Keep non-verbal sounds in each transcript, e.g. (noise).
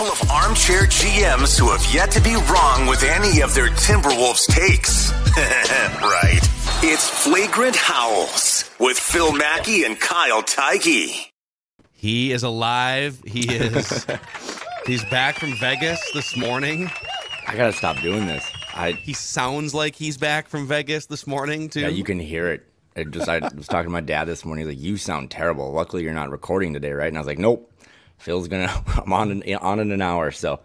Couple of armchair GMs who have yet to be wrong with any of their Timberwolves takes. (laughs) right. It's Flagrant Howls with Phil Mackey and Kyle Theige. He is alive. He is. (laughs) he's back from Vegas this morning. I gotta stop doing this. I He sounds like he's back from Vegas this morning too. yeah, you can hear it. I just I was talking to my dad this morning. He's like, "You sound terrible. Luckily, you're not recording today, right?" And I was like, "Nope. Phil's gonna. (laughs) I'm on in, on in an hour." So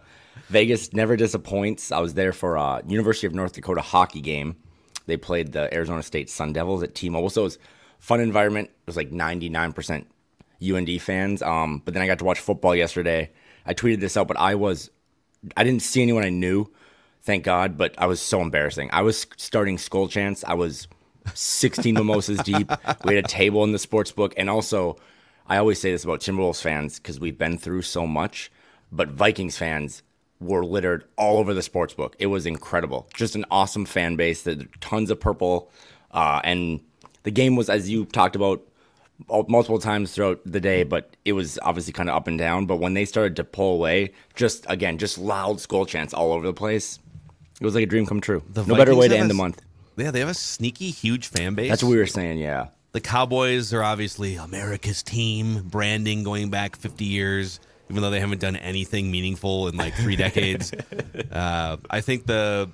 Vegas never disappoints. I was there for a University of North Dakota hockey game. They played the Arizona State Sun Devils at T-Mobile, so it was fun environment. It was like 99% UND fans. Um, but then I got to watch football yesterday. I tweeted this out, but I was I didn't see anyone I knew, thank God, but I was so embarrassing. I was starting Skol chants. I was 16 mimosas deep. We had a table in the sports book. And also, I always say this about Timberwolves fans because we've been through so much, but Vikings fans were littered all over the sports book. It was incredible. Just an awesome fan base. That tons of purple. Uh, and the game was, as you talked about, multiple times throughout the day, but it was obviously kind of up and down. But when they started to pull away, just again, just loud Skol chants all over the place. It was like a dream come true. The no better way to end a- the month. yeah, they have a sneaky, huge fan base. That's what we were saying. Yeah, the Cowboys are obviously America's team, branding going back 50 years, even though they haven't done anything meaningful in like three decades. (laughs) Uh, I think the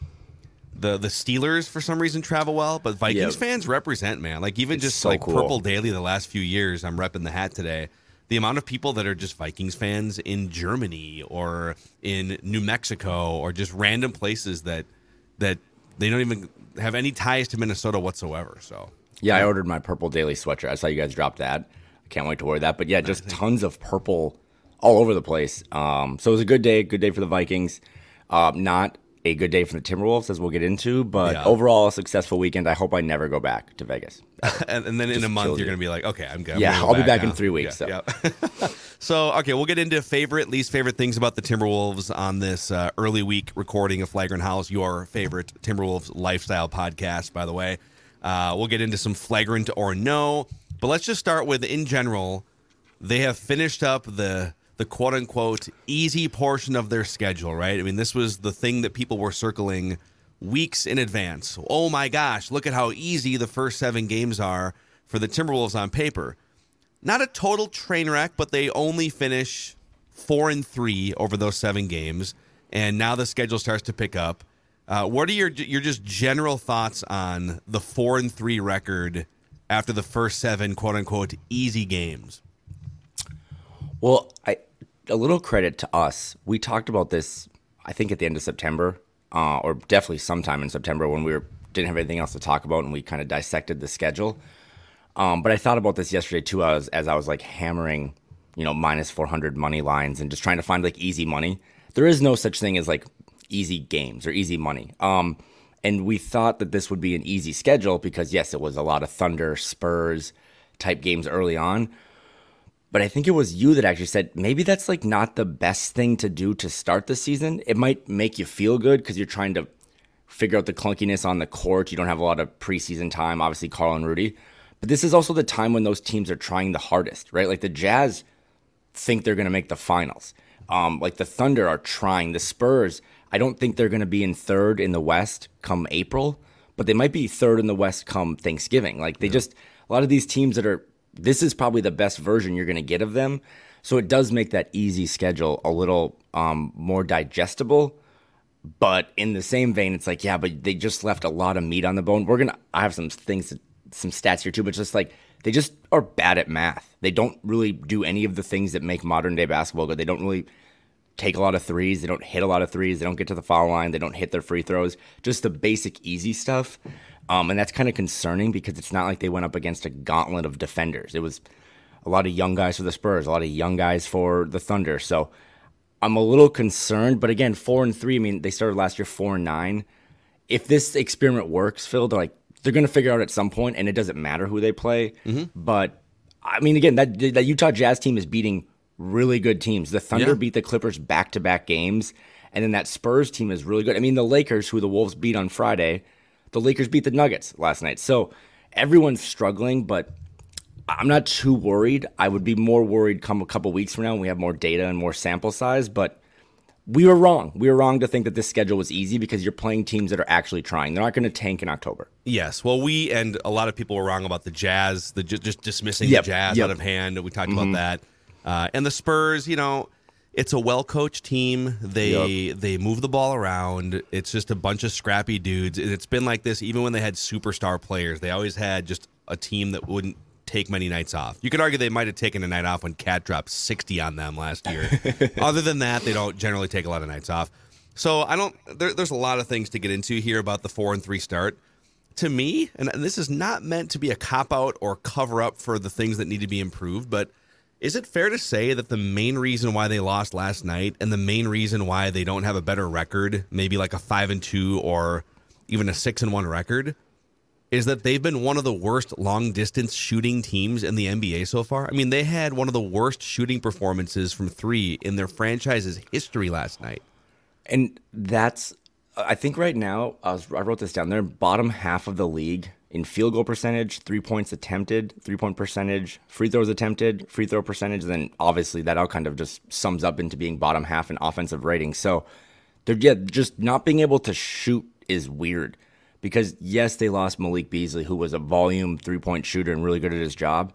the the Steelers for some reason travel well, but Vikings fans represent man. Like even It's just so like cool. Purple Daily the last few years, I'm repping the hat today. The amount of people that are just Vikings fans in Germany or in New Mexico or just random places that that they don't even have any ties to Minnesota whatsoever. So yeah. I ordered my purple daily sweatshirt. I saw you guys drop that. I can't wait to wear that. But yeah, just tons of purple all over the place. Um, so it was a good day. Good day for the Vikings. Uh, not a good day for the Timberwolves, as we'll get into. But Yeah. overall, a successful weekend. I hope I never go back to Vegas. (laughs) and, and then in a month you're you. gonna be like, okay, I'm good. I'm yeah, go I'll be back in three weeks, Yeah, yeah. (laughs) so okay, we'll get into favorite, least favorite things about the Timberwolves on this uh, early week recording of Flagrant Howls, your favorite Timberwolves lifestyle podcast, by the way. Uh, we'll get into some flagrant or no, but let's just start with in general. They have finished up the the quote unquote easy portion of their schedule, right? I mean, this was the thing that people were circling weeks in advance. Oh my gosh, look at how easy the first seven games are for the Timberwolves on paper. Not a total train wreck, but they only finish four and three over those seven games, and now the schedule starts to pick up. Uh, what are your your just general thoughts on the four and three record after the first seven quote unquote easy games? Well, I a little credit to us. We talked about this, I think, at the end of September, uh, or definitely sometime in September when we were didn't have anything else to talk about, and we kind of dissected the schedule. Um, but I thought about this yesterday too, as as I was like hammering, you know, minus four hundred money lines and just trying to find like easy money. There is no such thing as like easy games or easy money. Um, and we thought that this would be an easy schedule because yes, it was a lot of Thunder, Spurs type games early on. But I think it was you that actually said maybe that's like not the best thing to do to start the season. It might make you feel good because you're trying to figure out the clunkiness on the court. You don't have a lot of preseason time, obviously, Karl and Rudy. But this is also the time when those teams are trying the hardest, right? Like the Jazz think they're going to make the finals. Um, like the Thunder are trying. The Spurs, I don't think they're going to be in third in the West come April, but they might be third in the West come Thanksgiving. Like they just, a lot of these teams that are, this is probably the best version you're going to get of them. So it does make that easy schedule a little um, more digestible. But in the same vein, it's like, yeah, but they just left a lot of meat on the bone. We're gonna I have some things some stats here too, but just like they just are bad at math. They don't really do any of the things that make modern day basketball good. They don't really take a lot of threes. They don't hit a lot of threes. They don't get to the foul line. They don't hit their free throws. Just the basic easy stuff. Um, and that's kind of concerning because it's not like they went up against a gauntlet of defenders. It was a lot of young guys for the Spurs, a lot of young guys for the Thunder. So I'm a little concerned. But again, four and three. I mean, they started last year four and nine. If this experiment works, Phil, they're like they're going to figure out at some point, and it doesn't matter who they play. Mm-hmm. But I mean, again, that that Utah Jazz team is beating really good teams. The Thunder yeah. beat the Clippers back to back games, and then that Spurs team is really good. I mean, the Lakers, who the Wolves beat on Friday, the Lakers beat the Nuggets last night. So everyone's struggling, but I'm not too worried. I would be more worried come a couple weeks from now when we have more data and more sample size. But we were wrong. We were wrong to think that this schedule was easy because you're playing teams that are actually trying. They're not going to tank in October. Yes. Well, we and a lot of people were wrong about the Jazz, the just dismissing yep. the Jazz yep. out of hand. We talked mm-hmm. about that. Uh, and the Spurs, you know, it's a well coached team. They yep. they move the ball around. It's just a bunch of scrappy dudes. And it's been like this even when they had superstar players. They always had just a team that wouldn't take many nights off. You could argue they might have taken a night off when KAT dropped 60 on them last year. (laughs) Other than that, they don't generally take a lot of nights off. So I don't. There, there's a lot of things to get into here about the four and three start. To me, and this is not meant to be a cop out or cover up for the things that need to be improved, but is it fair to say that the main reason why they lost last night and the main reason why they don't have a better record, maybe like a five and two or even a six and one record, is that they've been one of the worst long distance shooting teams in the NBA so far. I mean, they had one of the worst shooting performances from three in their franchise's history last night. And that's, I think right now, I, was, I wrote this down. They're bottom half of the league in field goal percentage, three points attempted, three point percentage, free throws attempted, free throw percentage. Then obviously that all kind of just sums up into being bottom half in offensive rating. So they're yeah, just not being able to shoot is weird because yes, they lost Malik Beasley, who was a volume three point shooter and really good at his job.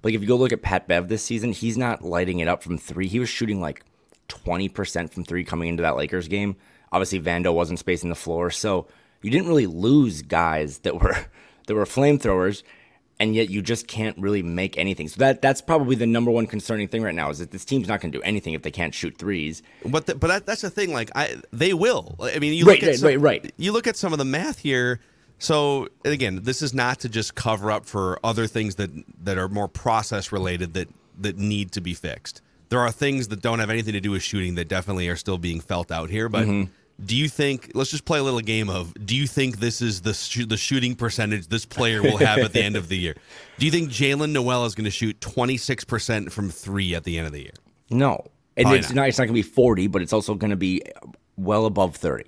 But if you go look at Pat Bev this season, he's not lighting it up from three. He was shooting like 20% from three coming into that Lakers game. Obviously, Vando wasn't spacing the floor. So you didn't really lose guys that were that were flamethrowers and yet you just can't really make anything. So that that's probably the number one concerning thing right now is that this team's not going to do anything if they can't shoot threes. But the, but that, that's the thing. Like I, they will. I mean, you right, look at right, some, right, right. You look at some of the math here. So again, this is not to just cover up for other things that that are more process related that that need to be fixed. There are things that don't have anything to do with shooting that definitely are still being felt out here, but. Mm-hmm do you think let's just play a little game of do you think this is the sh- the shooting percentage this player will have at the end of the year? Do you think Jaylen Nowell is going to shoot 26% from three at the end of the year? No. And Probably it's not. not it's not going to be 40 but it's also going to be well above 30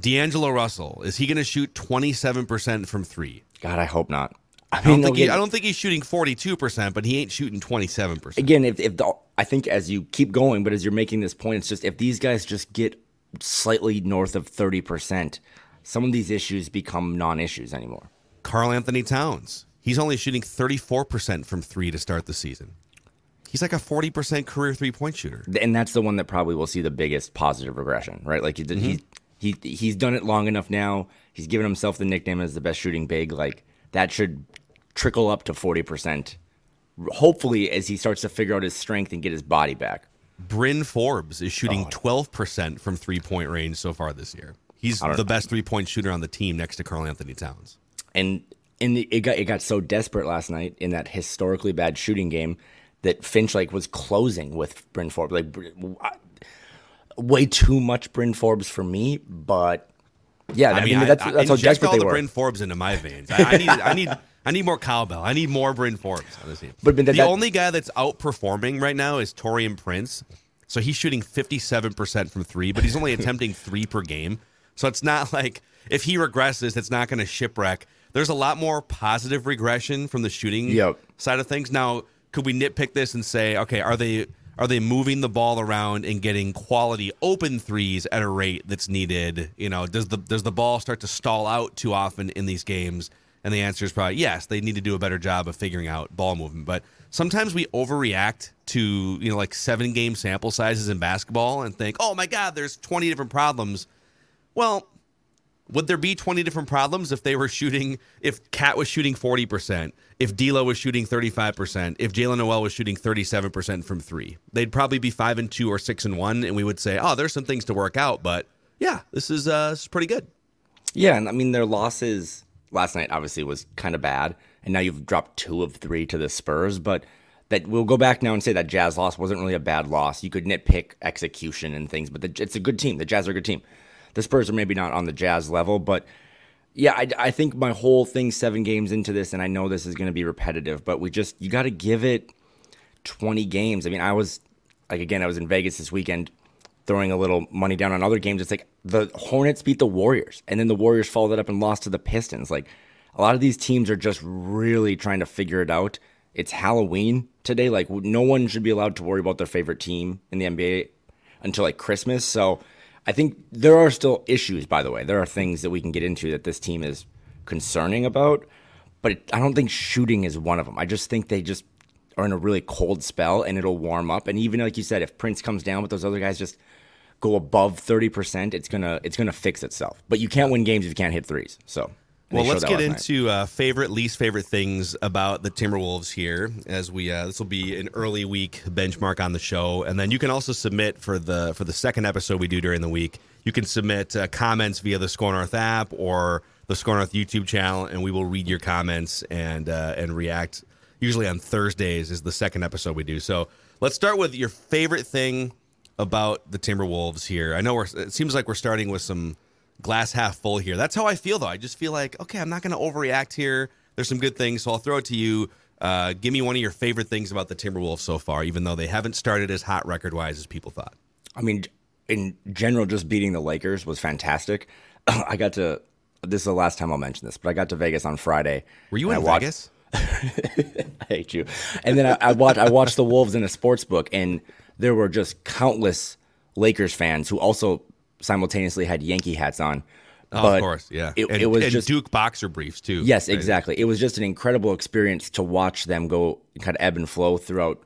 d'angelo russell is he going to shoot 27% from three? God i hope not. I, mean, I don't, think he, I don't think he's shooting 42%, but he ain't shooting 27%. Again, if, if the, I think as you keep going, but as you're making this point, it's just if these guys just get slightly north of 30%, some of these issues become non issues anymore. Karl-Anthony Towns, he's only shooting 34% from three to start the season. He's like a 40% career three point shooter. And that's the one that probably will see the biggest positive regression, right? Like mm-hmm. he, he, he's done it long enough now. He's given himself the nickname as the best shooting big. Like that should trickle up to 40%. Hopefully, as he starts to figure out his strength and get his body back. Bryn Forbes is shooting twelve percent from three point range so far this year. He's the know. best three point shooter on the team next to Karl-Anthony Towns. And in the, it got it got so desperate last night in that historically bad shooting game that Finch like was closing with Bryn Forbes like way too much Bryn Forbes for me, but yeah, I, I mean, mean, that's, that's how desperate all they the Bryn Forbes into my veins. I, I need I need (laughs) I need more cowbell. I need more Bryn Forbes on this team. But, but the that, only guy that's outperforming right now is Taurean Prince. So he's shooting 57% from three, but he's only (laughs) attempting three per game. So it's not like if he regresses, it's not going to shipwreck. There's a lot more positive regression from the shooting yep. side of things. Now, could we nitpick this and say, okay, are they are they moving the ball around and getting quality open threes at a rate that's needed? You know, does the does the ball start to stall out too often in these games? And the answer is probably yes. They need to do a better job of figuring out ball movement. But sometimes we overreact to you know like seven game sample sizes in basketball and think, oh my god, there's 20 different problems. Well, would there be 20 different problems if they were shooting, if KAT was shooting 40%, if D'Lo was shooting 35%, if Jaylen Nowell was shooting 37% from three? They'd probably be five and two or six and one, and we would say, oh, there's some things to work out, but yeah, this is, uh, this is pretty good. Yeah, and I mean their losses last night obviously was kind of bad, and now you've dropped two of three to the Spurs, but that we'll go back now and say that Jazz loss wasn't really a bad loss. You could nitpick execution and things, but the, it's a good team. The Jazz are a good team. The Spurs are maybe not on the Jazz level, but yeah, I, I think my whole thing seven games into this, and I know this is going to be repetitive, but we just you got to give it twenty games. I mean, I was like again, I was in Vegas this weekend throwing a little money down on other games. It's like the Hornets beat the Warriors, and then the Warriors followed it up and lost to the Pistons. Like a lot of these teams are just really trying to figure it out. It's Halloween today. Like no one should be allowed to worry about their favorite team in the NBA until like Christmas. So I think there are still issues. By the way, there are things that we can get into that this team is concerning about, but I don't think shooting is one of them. I just think they just are in a really cold spell and it'll warm up. And even like you said, if Prince comes down with those other guys, just go above 30%, it's going to it's going to fix itself. But you can't win games if you can't hit threes. So well, let's get into uh, favorite, least favorite things about the Timberwolves here. As we, uh, this will be an early week benchmark on the show, and then you can also submit for the for the second episode we do during the week. You can submit uh, comments via the SKOR North app or the SKOR North YouTube channel, and we will read your comments and uh, and react. Usually on Thursdays is the second episode we do. So let's start with your favorite thing about the Timberwolves here. I know we're. It seems like we're starting with some glass half full here. That's how I feel though. I just feel like okay, I'm not going to overreact here. There's some good things, so I'll throw it to you. Uh, give me one of your favorite things about the Timberwolves so far, even though they haven't started as hot record wise as people thought. I mean, in general, just beating the Lakers was fantastic. (clears throat) I got to. This is the last time I'll mention this, but I got to Vegas on Friday. Were you in Vegas? (laughs) I hate you. And then I, I watched. I watched the Wolves in a sports book, and there were just countless Lakers fans who also simultaneously had Yankee hats on. Oh, of course, yeah. It, and, it was just Duke boxer briefs too. Yes, right? exactly. It was just an incredible experience to watch them go kind of ebb and flow throughout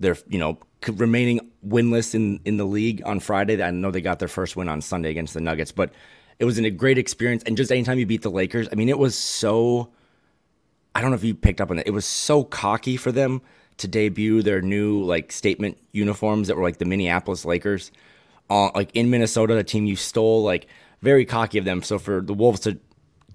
their, you know, remaining winless in in the league on Friday. I know they got their first win on Sunday against the Nuggets, but it was a great experience. And just anytime you beat the Lakers, I mean, it was so. I don't know if you picked up on it. It was so cocky for them to debut their new like statement uniforms that were like the Minneapolis Lakers uh, like in Minnesota, the team you stole, like very cocky of them. So for the Wolves to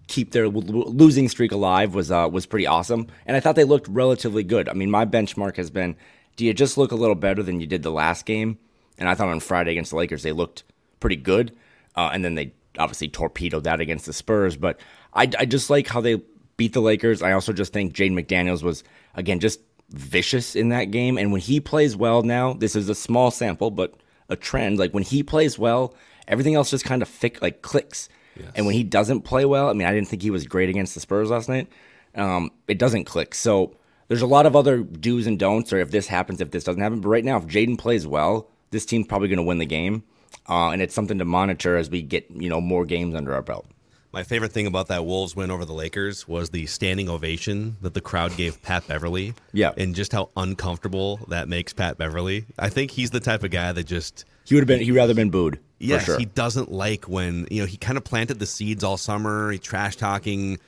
keep their losing streak alive was uh, was pretty awesome, and I thought they looked relatively good. I mean, my benchmark has been, do you just look a little better than you did the last game? And I thought on Friday against the Lakers they looked pretty good, uh, and then they obviously torpedoed that against the Spurs. But I, I just like how they beat the Lakers. I also just think Jaden McDaniels was again just vicious in that game, and when he plays well now, this is a small sample, but a trend. Like when he plays well, everything else just kind of fic- like clicks. Yes. And when he doesn't play well, I mean, I didn't think he was great against the Spurs last night. Um, it doesn't click. So there's a lot of other do's and don'ts, or if this happens, if this doesn't happen. But right now, if Jaden plays well, this team's probably going to win the game, uh, and it's something to monitor as we get you know more games under our belt. My favorite thing about that Wolves win over the Lakers was the standing ovation that the crowd gave Pat Beverley. Yeah. And just how uncomfortable that makes Pat Beverley. I think he's the type of guy that just he would have been he'd rather been booed. Yes, sure. he doesn't like when you know he kind of planted the seeds all summer. He trash talking.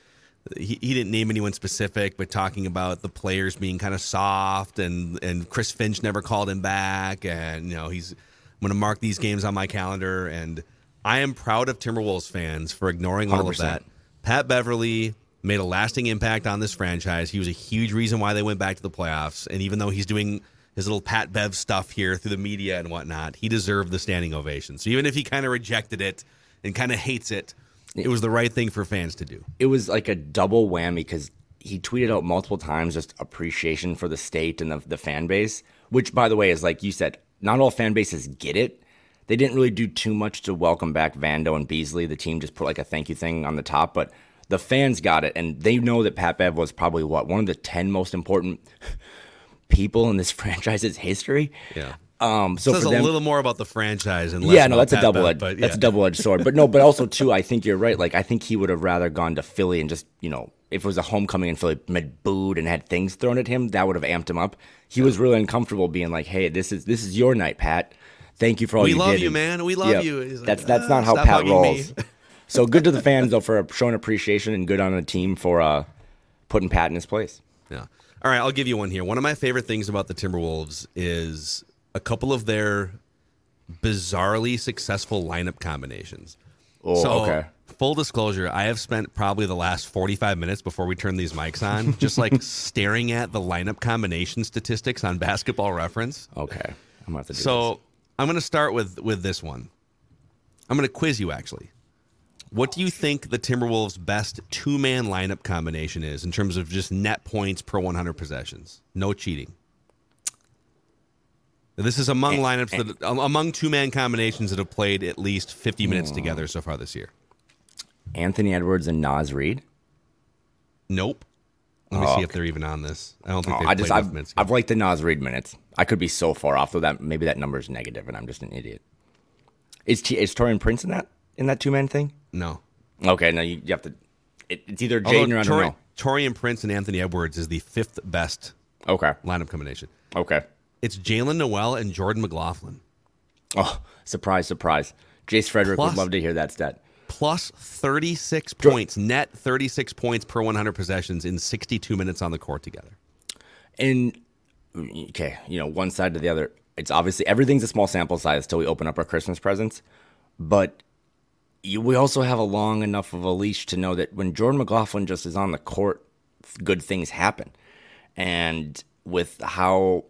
He, he didn't name anyone specific, but talking about the players being kind of soft and and Chris Finch never called him back, and you know he's I'm going to mark these games on my calendar and I am proud of Timberwolves fans for ignoring all 100%. of that. Pat Beverley made a lasting impact on this franchise. He was a huge reason why they went back to the playoffs. And even though he's doing his little Pat Bev stuff here through the media and whatnot, he deserved the standing ovation. So even if he kind of rejected it and kind of hates it, it was the right thing for fans to do. It was like a double whammy because he tweeted out multiple times just appreciation for the state and the, the fan base, which, by the way, is like you said, not all fan bases get it they didn't really do too much to welcome back Vando and Beasley. The team just put like a thank you thing on the top, but the fans got it, and they know that Pat Bev was probably what one of the ten most important (laughs) people in this (laughs) franchise's history. Yeah. Um, so says for them, a little more about the franchise and yeah, no, that's a double edged but that's a double edged sword. But no, but also (laughs) too, I think you're right. Like I think he would have rather gone to Philly and just you know if it was a homecoming in Philly, been booed and had things thrown at him, that would have amped him up. He was really uncomfortable being like, "Hey, this is this is your night, Pat." Thank you for all. We you love did. you, man. We love Yeah, you. Like, that's that's "Ah, not how Pat hugging me." rolls. so good to the fans though for showing appreciation and good on the team for uh, putting Pat in his place. Yeah. All right, I'll give you one here. One of my favorite things about the Timberwolves is a couple of their bizarrely successful lineup combinations. Oh, so, okay. full disclosure, I have spent probably the last 45 minutes before we turn these mics on just like (laughs) staring at the lineup combination statistics on basketball reference. Okay, I'm gonna have to do So, I'm going to start with with this one. I'm going to quiz you actually. What do you think the Timberwolves' best two man lineup combination is in terms of just net points per 100 possessions? No cheating. This is among eh, lineups eh. that um, among two man combinations that have played at least 50 minutes Hmm. together so far this year. Anthony Edwards and Naz Reid. Nope. Let me Oh, see if they're even on this. I don't think Oh, I just played I've. I've liked the Naz Reid minutes. I could be so far off though that maybe that number is negative and I'm just an idiot. Is T, is Taurean Prince in that in that two man thing? no. Okay, no, you, you have to. It, it's either Jaden or Tori- know. Taurean Prince and Anthony Edwards is the fifth best Okay, lineup combination. okay. It's Jaylen Nowell and Jordan McLaughlin. Oh, surprise, surprise. Jace Frederick Plus- would love to hear that stat. Plus 36 points, net 36 points per 100 possessions in 62 minutes on the court together. And okay, you know, one side to the other. It's obviously everything's a small sample size till we open up our Christmas presents, but you, we also have a long enough of a leash to know that when Jordan McLaughlin just is on the court, good things happen. And with how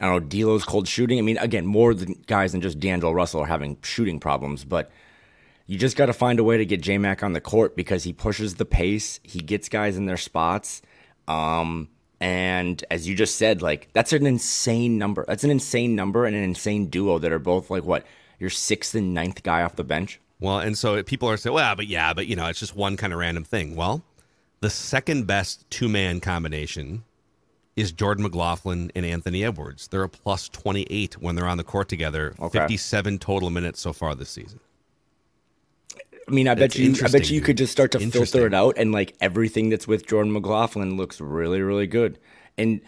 I don't know D'Lo's cold shooting, I mean, again, more than guys than just D'Angelo Russell are having shooting problems, but you just got to find a way to get J Mac on the court because he pushes the pace, he gets guys in their spots. Um, and as you just said, like that's an insane number. That's an insane number and an insane duo that are both like what your sixth and ninth guy off the bench. Well, and so people are saying, well, but yeah, but you know, it's just one kind of random thing. Well, the second best two man combination is Jordan McLaughlin and Anthony Edwards. They're a plus 28 when they're on the court together, Okay. 57 total minutes so far this season. I mean, I bet you, I bet you dude. could just start to filter it out, and like everything that's with Jordan McLaughlin looks really, really good. And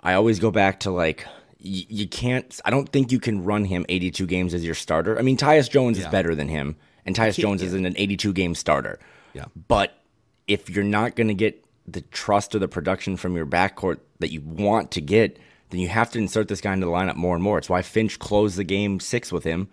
I always go back to like y- you can't. I don't think you can run him 82 games as your starter. I mean, Tyus Jones is better than him, and Tyus Jones isn't an 82 game starter. Yeah. But if you're not going to get the trust or the production from your backcourt that you want to get, then you have to insert this guy into the lineup more and more. It's why Finch closed the game six with him,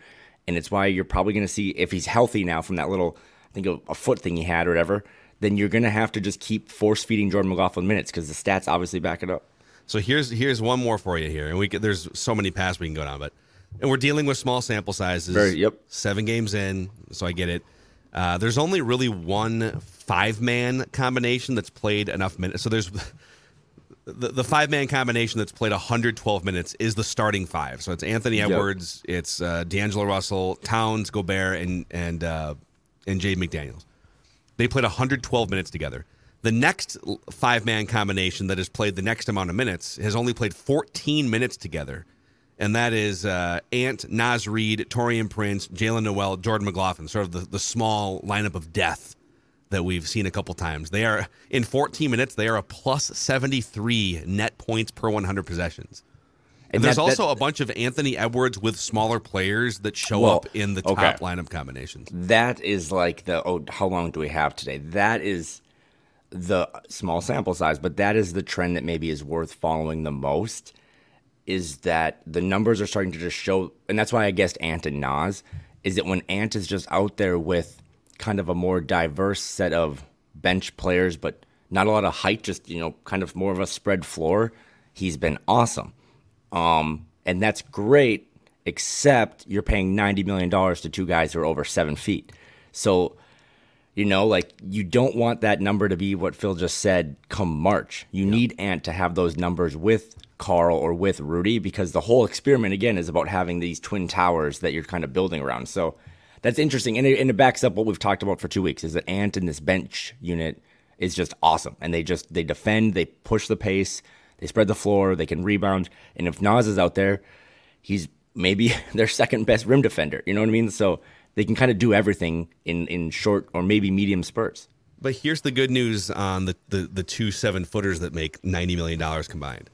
and it's why you're probably going to see if he's healthy now from that little, I think a, a foot thing he had or whatever. Then you're going to have to just keep force feeding Jordan McLaughlin minutes because the stats obviously back it up. So here's here's one more for you here, and we could, there's so many paths we can go down, but and we're dealing with small sample sizes. Very- yep. Seven games in, so I get it. Uh, there's only really one five man combination that's played enough minutes. So there's the, the five man combination that's played 112 minutes is the starting five. So it's Anthony Yep. Edwards, it's uh, D'Angelo Russell, Towns, Gobert, and and uh, and Jaden McDaniels. They played 112 minutes together. The next five man combination that has played the next amount of minutes has only played 14 minutes together. And that is uh, Ant, Naz Reid, Taurean Prince, Jaylen Nowell, Jordan McLaughlin, sort of the, the small lineup of death that we've seen a couple times. They are, in 14 minutes, they are a plus 73 net points per 100 possessions. And, And there's that- also that- a bunch of Anthony Edwards with smaller players that show Well, up in the top okay. lineup combinations. That is like the oh, how long do we have today? That is the small sample size, but that is the trend that maybe is worth following the most. Is that the numbers are starting to just show, and that's why I guessed Ant and Naz. Is that when Ant is just out there with kind of a more diverse set of bench players, but not a lot of height, just you know, kind of more of a spread floor. He's been awesome. Um, and that's great, except you're paying $90 million to two guys who are over seven feet. So, you know, like you don't want that number to be what Phil just said come March. You need Ant to have those numbers with Karl or with Rudy because the whole experiment, again, is about having these twin towers that you're kind of building around. So that's interesting. And it, and it backs up what we've talked about for two weeks is that Ant in this bench unit is just awesome. And they just, they defend, they push the pace, they spread the floor, they can rebound. And if Naz is out there, he's maybe (laughs) their second best rim defender. You know what I mean? So they can kind of do everything in, in short or maybe medium spurts. But here's the good news on the, the, the two seven footers that make $90 million combined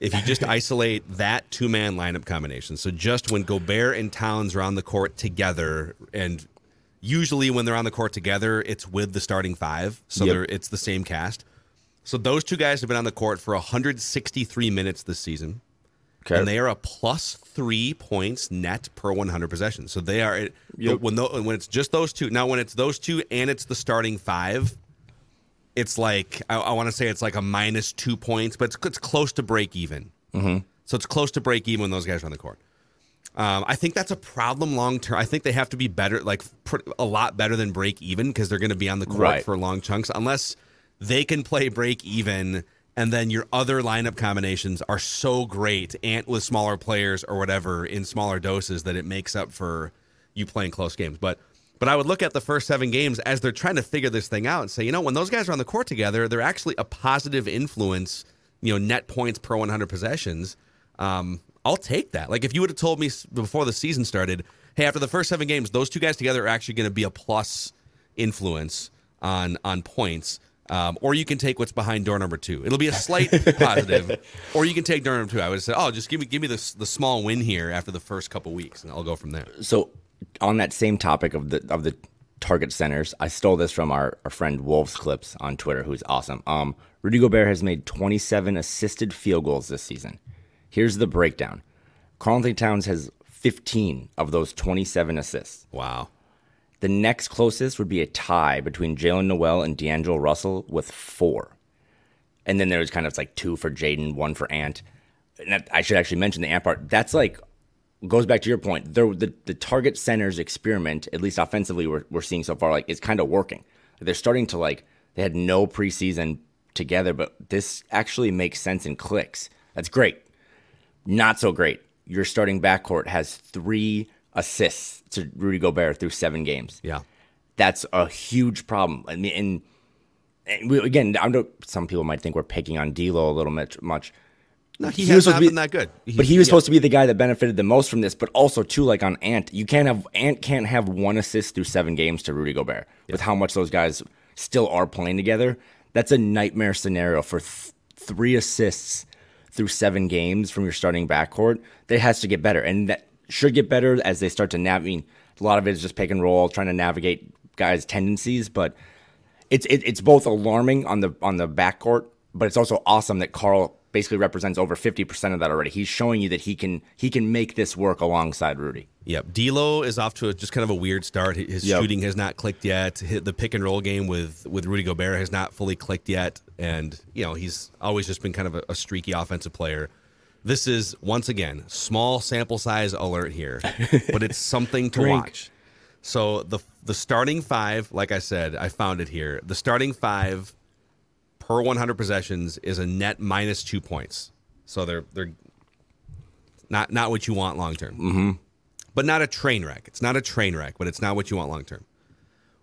if you just isolate that two man lineup combination, so just when Gobert and Towns are on the court together, and usually when they're on the court together, it's with the starting five, so Yep. it's the same cast. So those two guys have been on the court for 163 minutes this season, and they are a plus three points net per 100 possessions. So they are Yep. when tho- when it's just those two. Now when it's those two and it's the starting five, it's like I, I want to say it's like a minus two points, but it's, it's close to break even. Mm-hmm. So it's close to break even when those guys are on the court. Um, I think that's a problem long term. I think they have to be better, like pr- a lot better than break even, because they're going to be on the court Right. for long chunks. Unless they can play break even, and then your other lineup combinations are so great, and with smaller players or whatever in smaller doses, that it makes up for you playing close games. But but I would look at the first seven games as they're trying to figure this thing out and say, you know, when those guys are on the court together, they're actually a positive influence. You know, net points per 100 possessions. Um, I'll take that. Like if you would have told me before the season started, hey, after the first seven games, those two guys together are actually going to be a plus influence on on points. Um, or you can take what's behind door number two. It'll be a slight (laughs) positive, or you can take door number two. I would say, oh, just give me give me the the small win here after the first couple weeks, and I'll go from there. So on that same topic of the of the target centers, I stole this from our, our friend Wolves Clips on Twitter, who's awesome. Um, Rudy Gobert has made 27 assisted field goals this season. Here's the breakdown: Karl-Anthony Towns has 15 of those 27 assists. Wow. The next closest would be a tie between Jaylen Nowell and D'Angelo Russell with four. And then there's kind of like two for Jaden, one for Ant. And that, I should actually mention the Ant part. That's like goes back to your point. There, the the target centers experiment, at least offensively, we're, we're seeing so far, like it's kind of working. They're starting to like they had no preseason together, but this actually makes sense and clicks. That's great. Not so great. Your starting backcourt has three assists to Rudy Gobert through seven games. Yeah. That's a huge problem. I mean, and, and we, again, I know some people might think we're picking on D'Lo a little much. much. No, he, He was supposed not to be- been that good. But he was supposed to be the guy that benefited the most from this. But also too, like on Ant, you can't have Ant can't have one assist through seven games to Rudy Gobert with how much those guys still are playing together. That's a nightmare scenario for th- three assists through seven games from your starting backcourt. That has to get better, and that should get better as they start to navigate. I mean, a lot of it is just pick and roll, trying to navigate guys' tendencies, but it's it, it's both alarming on the on the backcourt, but it's also awesome that Karl basically represents over fifty percent of that already. He's showing you that he can he can make this work alongside Rudy. Yep. D'Lo is off to a, just kind of a weird start. His Yep. shooting has not clicked yet. The pick and roll game with with Rudy Gobert has not fully clicked yet, and you know he's always just been kind of a, a streaky offensive player. This is once again small sample size alert here, (laughs) but it's something to watch. So the the starting five, like I said, I found it here. The starting five per 100 possessions is a net minus two points. So they're they're not not what you want long term. Mm-hmm. But not a train wreck. It's not a train wreck, but it's not what you want long term.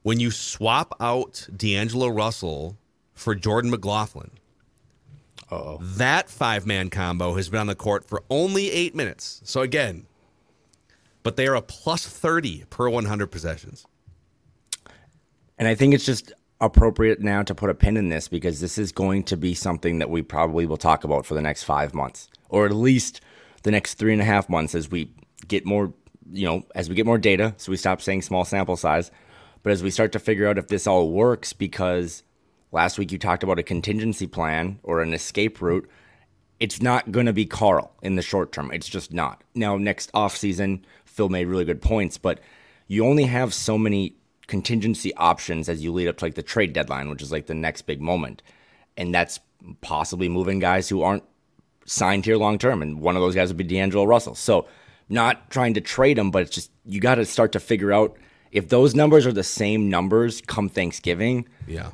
When you swap out D'Angelo Russell for Jordan McLaughlin, Uh-oh. that five man combo has been on the court for only eight minutes. So again, but they are a plus 30 per 100 possessions. And I think it's just appropriate now to put a pin in this because this is going to be something that we probably will talk about for the next five months, or at least the next three and a half months as we get more, you know, as we get more data. So we stop saying small sample size, but as we start to figure out if this all works, because last week you talked about a contingency plan or an escape route. It's not going to be Karl in the short term. It's just not. Now, next offseason, Phil made really good points, but you only have so many contingency options as you lead up to like the trade deadline, which is like the next big moment. And that's possibly moving guys who aren't signed here long term. And one of those guys would be D'Angelo Russell. So, not trying to trade him, but it's just you got to start to figure out if those numbers are the same numbers come Thanksgiving, Yeah.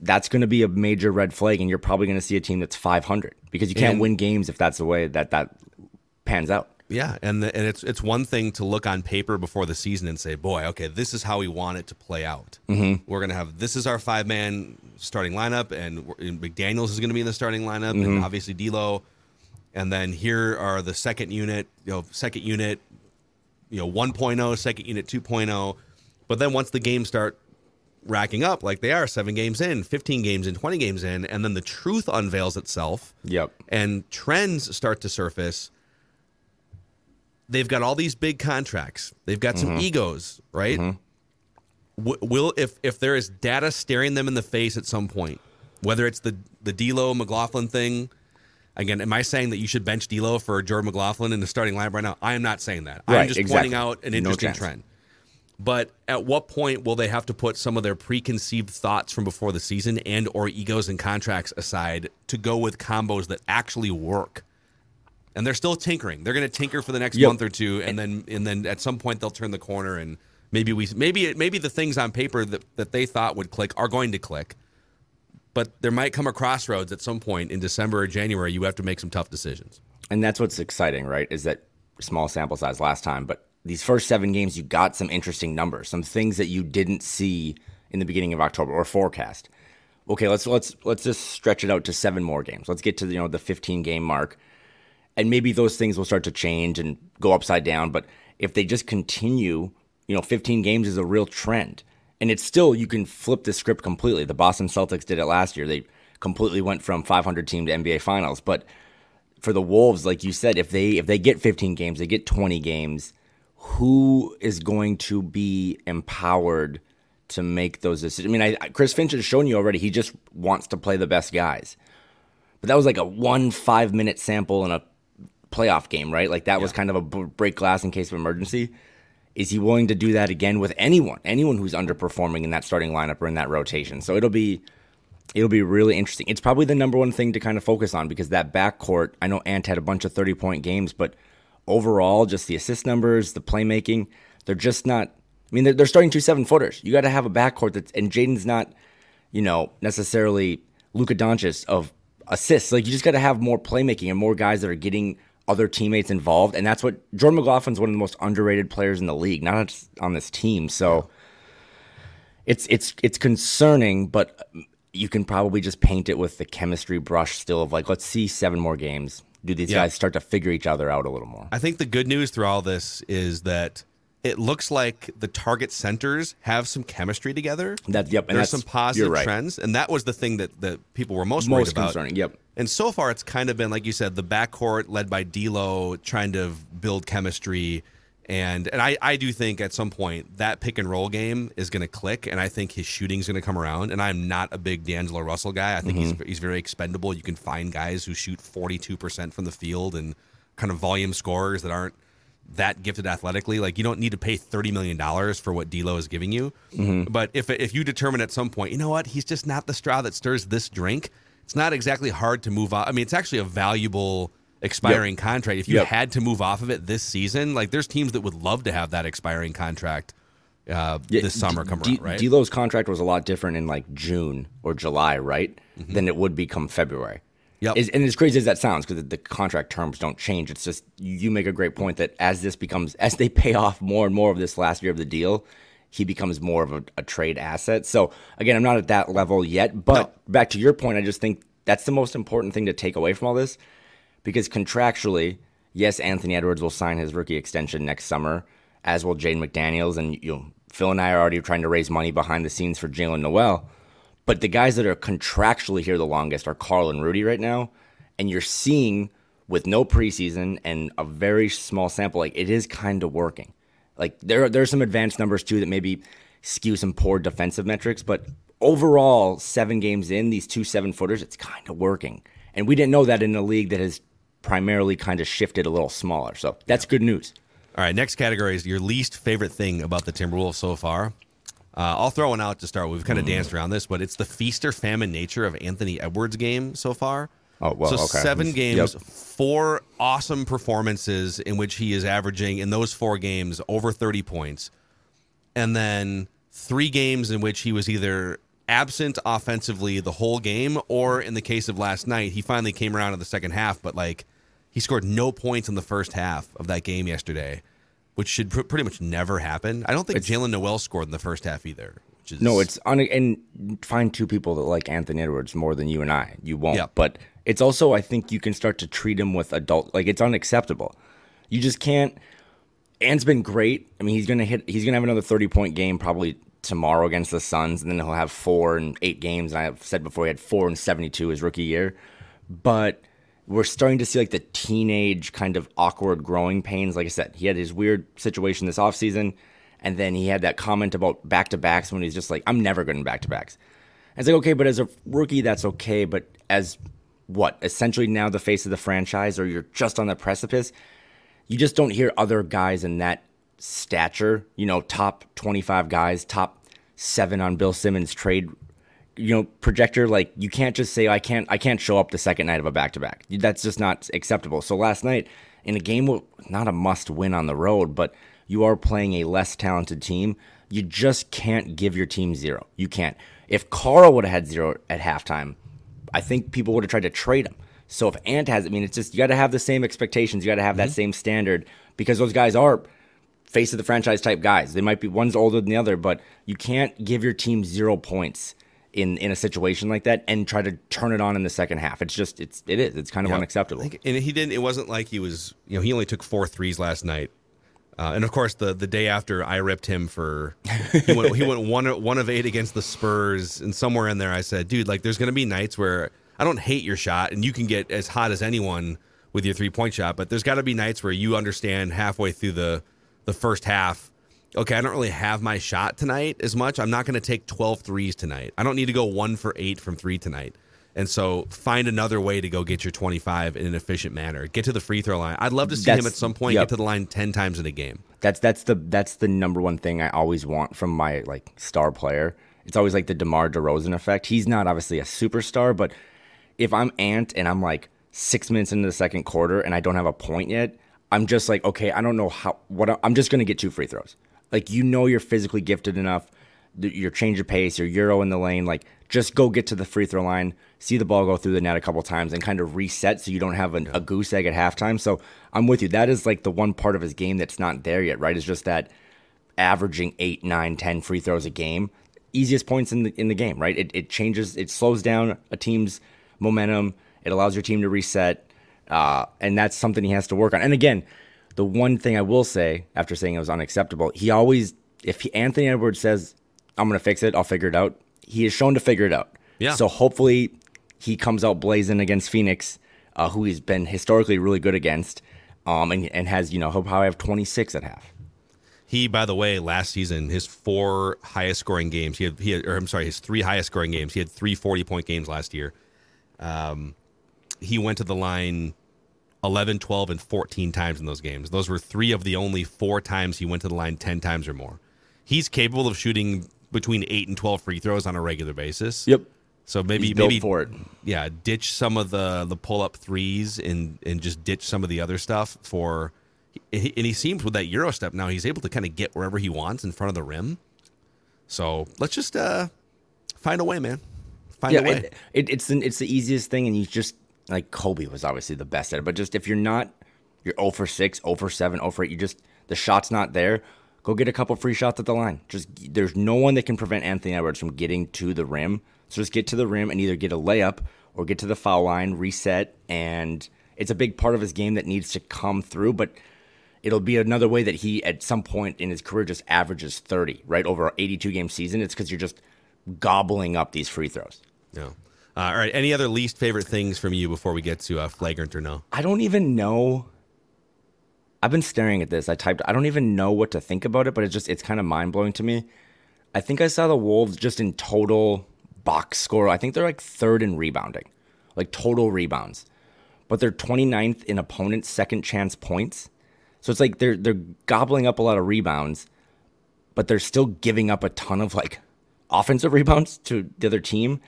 that's going to be a major red flag. And you're probably going to see a team that's 500 because you can't And- win games if that's the way that that pans out. Yeah, and the, and it's it's one thing to look on paper before the season and say, boy, okay, this is how we want it to play out. Mm-hmm. We're gonna have this is our five man starting lineup, and, and McDaniel's is gonna be in the starting lineup, and obviously D'Lo, and then here are the second unit, you know, second unit, you know, 1.0, second unit 2.0, but then once the games start racking up like they are seven games in, 15 games in, 20 games in, and then the truth unveils itself Yep. and trends start to surface, they've got all these big contracts. They've got some mm-hmm. egos, right? Mm-hmm. W- will if if there is data staring them in the face at some point, whether it's the the D'Lo McLaughlin thing. Again, am I saying that you should bench D'Lo for Jordan McLaughlin in the starting lineup right now? I am not saying that. I'm just exactly. pointing out an interesting chance. trend. But at what point will they have to put some of their preconceived thoughts from before the season and or egos and contracts aside to go with combos that actually work? And they're still tinkering. They're going to tinker for the next Yep. month or two, and then and then at some point they'll turn the corner, and maybe we maybe maybe the things on paper that that they thought would click are going to click. But there might come a crossroads at some point in December or January. You have to make some tough decisions. And that's what's exciting, right? Is that small sample size last time, but these first seven games, you got some interesting numbers, some things that you didn't see in the beginning of October or forecast. Okay, let's let's let's just stretch it out to seven more games. Let's get to you know the 15 game mark, and maybe those things will start to change and go upside down. But if they just continue, you know, 15 games is a real trend, and it's still you can flip the script completely. The Boston Celtics did it last year; they completely went from 500 team to NBA Finals, but for the Wolves, like you said, if they if they get 15 games, they get 20 games, who is going to be empowered to make those decisions? I mean, I, Chris Finch has shown you already. He just wants to play the best guys, but that was like a one five minute sample in a playoff game, right? Like that was kind of a break glass in case of emergency. Is he willing to do that again with anyone, anyone who's underperforming in that starting lineup or in that rotation? So it'll be it'll be really interesting. It's probably the number one thing to kind of focus on because that backcourt, I know Ant had a bunch of 30 point games, but overall, just the assist numbers, the playmaking, they're just not. I mean, they're, they're starting two seven footers. You got to have a backcourt that's, and Jaden's not, you know, necessarily Luka Doncic of assists. Like, you just got to have more playmaking and more guys that are getting other teammates involved. And that's what Jordan McLaughlin's one of the most underrated players in the league, not on this team. So, it's it's it's concerning, but you can probably just paint it with the chemistry brush still of like, let's see seven more games. Do these Yeah. guys start to figure each other out a little more? I think the good news through all this is that it looks like the target centers have some chemistry together. That yep, and There's some positive right. trends, and that was the thing that, that people were most, worried Most about. concerning. Yep. And so far, it's kind of been like you said, the backcourt led by D'Lo trying to build chemistry, and and I I do think at some point that pick and roll game is going to click, and I think his shooting's going to come around. And I'm not a big D'Angelo Russell guy. I think he's mm-hmm. he's very expendable. You can find guys who shoot 42 percent from the field and kind of volume scorers that aren't that gifted athletically. Like you don't need to pay thirty million dollars for what D'Lo is giving you. But if if you determine at some point, you know what, he's just not the straw that stirs this drink. It's not exactly hard to move off. I mean, it's actually a valuable expiring contract. If you Yep. had to move off of it this season, like there's teams that would love to have that expiring contract uh, this summer come D- around, right? D'Lo's contract was a lot different in like June or July, right? Than it would be come February. Yep. Is- and as crazy as that sounds, because the contract terms don't change, it's just you make a great point that as this becomes, as they pay off more and more of this last year of the deal, he becomes more of a, a trade asset. So again, I'm not at that level yet, but back to your point, I just think that's the most important thing to take away from all this, because contractually, yes, Anthony Edwards will sign his rookie extension next summer, as will Jaden McDaniels, and you know, Phil and I are already trying to raise money behind the scenes for Jaylen Nowell. But the guys that are contractually here the longest are Karl and Rudy right now. And you're seeing with no preseason and a very small sample, like it is kind of working. Like there, are, there are some advanced numbers too that maybe skew some poor defensive metrics, but overall, seven games in, these two seven footers, it's kind of working. And we didn't know that in a league that has primarily kind of shifted a little smaller. So that's good news. All right, next category is your least favorite thing about the Timberwolves so far. Uh, I'll throw one out to start. We've kind of danced around this, but it's the feast or famine nature of Anthony Edwards' game so far. Oh, well, so okay. seven Yep. games, four awesome performances in which he is averaging in those four games over thirty points, and then three games in which he was either absent offensively the whole game, or in the case of last night, he finally came around in the second half, but like he scored no points in the first half of that game yesterday, which should pr- pretty much never happen. I don't think Jaylen Nowell scored in the first half either. Which is No, it's un- and find two people that like Anthony Edwards more than you and I. You won't. Yep. But it's also I think you can start to treat him with adult like it's unacceptable. You just can't. Ant's been great. I mean, he's gonna hit. He's gonna have another thirty point game probably tomorrow against the Suns, and then he'll have four and eight games. And I've said before he had four and seventy-two his rookie year, but we're starting to see like the teenage kind of awkward growing pains. Like I said, he had his weird situation this offseason, and then he had that comment about back to backs when he's just like, I'm never going back to backs. It's like, okay, but as a rookie, that's okay. But as what, essentially now the face of the franchise, or you're just on the precipice, you just don't hear other guys in that stature, you know, top 25 guys, top seven on Bill Simmons trade, you know, projector. Like you can't just say I can't I can't show up the second night of a back to back. That's just not acceptable. So last night in a game, not a must win on the road, but you are playing a less talented team. You just can't give your team zero. You can't. If Karl would have had zero at halftime, I think people would have tried to trade him. So if Ant has, I mean, it's just you got to have the same expectations. You got to have mm-hmm. that same standard because those guys are face of the franchise type guys. They might be one's older than the other, but you can't give your team zero points in in a situation like that and try to turn it on in the second half. It's just it's it is it's kind of unacceptable. And he didn't. It wasn't like he was. You know, he only took four threes last night. Uh, and of course, the the day after, I ripped him for he went he went one one of eight against the Spurs, and somewhere in there, I said, "Dude, like, there's going to be nights where I don't hate your shot, and you can get as hot as anyone with your three point shot, but there's got to be nights where you understand halfway through the the first half, okay, I don't really have my shot tonight as much. I'm not going to take 12 threes tonight. I don't need to go one for eight from three tonight. And so find another way to go get your 25 in an efficient manner. Get to the free throw line. I'd love to see that's, him at some point yep. get to the line 10 times in a game. That's that's the that's the number one thing I always want from my like star player. It's always like the DeMar DeRozan effect. He's not obviously a superstar, but if I'm Ant and I'm like 6 minutes into the second quarter and I don't have a point yet, I'm just like, okay, I don't know how. What I'm just gonna get two free throws. Like you know, you're physically gifted enough. Your change of pace, your euro in the lane, like just go get to the free throw line, see the ball go through the net a couple times, and kind of reset so you don't have an, a goose egg at halftime. So I'm with you. That is like the one part of his game that's not there yet, right? Is just that averaging eight, nine, ten free throws a game, easiest points in the in the game, right? It it changes, it slows down a team's momentum. It allows your team to reset. Uh, and that's something he has to work on. And again, the one thing I will say after saying it was unacceptable, he always, if he, Anthony Edwards says, I'm going to fix it, I'll figure it out, he is shown to figure it out. Yeah. So hopefully he comes out blazing against Phoenix, uh, who he's been historically really good against, um, and, and has, you know, he'll probably have 26 at half. He, by the way, last season, his four highest scoring games, he had, he had, or I'm sorry, his three highest scoring games, he had three 40 point games last year. Um, he went to the line 11, 12, and 14 times in those games. Those were three of the only four times he went to the line 10 times or more. He's capable of shooting between 8 and 12 free throws on a regular basis. Yep. So maybe maybe for it. Yeah, ditch some of the the pull up threes and and just ditch some of the other stuff for and he seems with that euro step now he's able to kind of get wherever he wants in front of the rim. So let's just uh find a way, man. Find yeah, a way. It, it, it's the, it's the easiest thing, and you just like Kobe was obviously the best at it, but just if you're not, you're 0 for 6, 0 for 7, 0 for 8, you just, the shot's not there, go get a couple free shots at the line. Just, there's no one that can prevent Anthony Edwards from getting to the rim. So just get to the rim and either get a layup or get to the foul line, reset, and it's a big part of his game that needs to come through, but it'll be another way that he at some point in his career just averages 30, right? Over an 82 game season. It's because you're just gobbling up these free throws. Yeah. Uh, all right. Any other least favorite things from you before we get to uh, flagrant or no? I don't even know. I've been staring at this. I typed. I don't even know what to think about it, but it's just it's kind of mind blowing to me. I think I saw the Wolves just in total box score. I think they're like third in rebounding, like total rebounds, but they're 29th in opponents' second chance points. So it's like they're they're gobbling up a lot of rebounds, but they're still giving up a ton of like offensive rebounds to the other team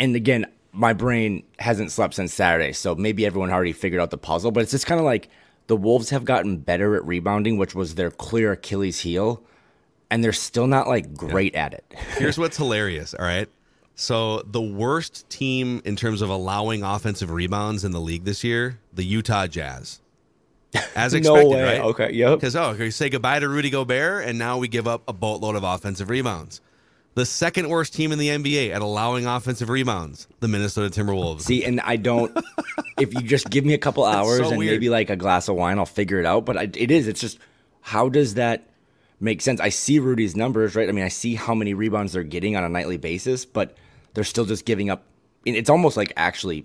and again, my brain hasn't slept since Saturday, so maybe everyone already figured out the puzzle. But it's just kind of like the Wolves have gotten better at rebounding, which was their clear Achilles heel, and they're still not like great yeah. at it. (laughs) Here's what's hilarious. All right. So the worst team in terms of allowing offensive rebounds in the league this year, the Utah Jazz. As (laughs) expected, no right? Okay, yep. Because oh, okay, say goodbye to Rudy Gobert, and now we give up a boatload of offensive rebounds the second worst team in the NBA at allowing offensive rebounds, the Minnesota Timberwolves. See, and I don't. (laughs) if you just give me a couple hours so and weird. maybe like a glass of wine, I'll figure it out. But I, it is. It's just how does that make sense. I see Rudy's numbers, right? I mean, I see how many rebounds they're getting on a nightly basis, but they're still just giving up. It's almost like actually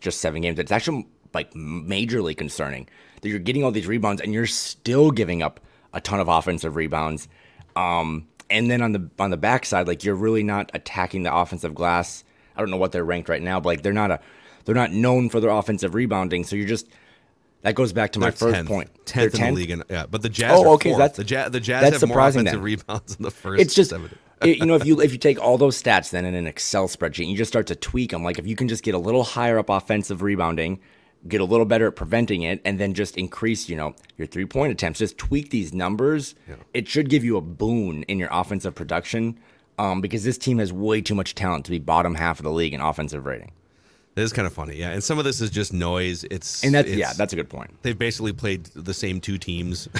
just seven games. It's actually like majorly concerning that you're getting all these rebounds and you're still giving up a ton of offensive rebounds. Um, and then on the on the backside, like you're really not attacking the offensive glass. I don't know what they're ranked right now, but like they're not a they're not known for their offensive rebounding. So you're just that goes back to my They're first 10th, point. Tenth They're in the 10th? league, and yeah, but the Jazz. Oh, are okay, that's- the Jazz. The Jazz that's have more offensive then. rebounds in the first. It's just seven. it- you know if you if you take all those stats then in an Excel spreadsheet, and you just start to tweak them. Like if you can just get a little higher up offensive rebounding, get a little better at preventing it, and then just increase you know your three point attempts. Just tweak these numbers. It should give you a boon in your offensive production. Um, because this team has way too much talent to be bottom half of the league in offensive rating, It is kind of funny, yeah. And some of this is just noise. It's and that's it's- yeah, that's a good point. they've basically played the same two teams. (laughs)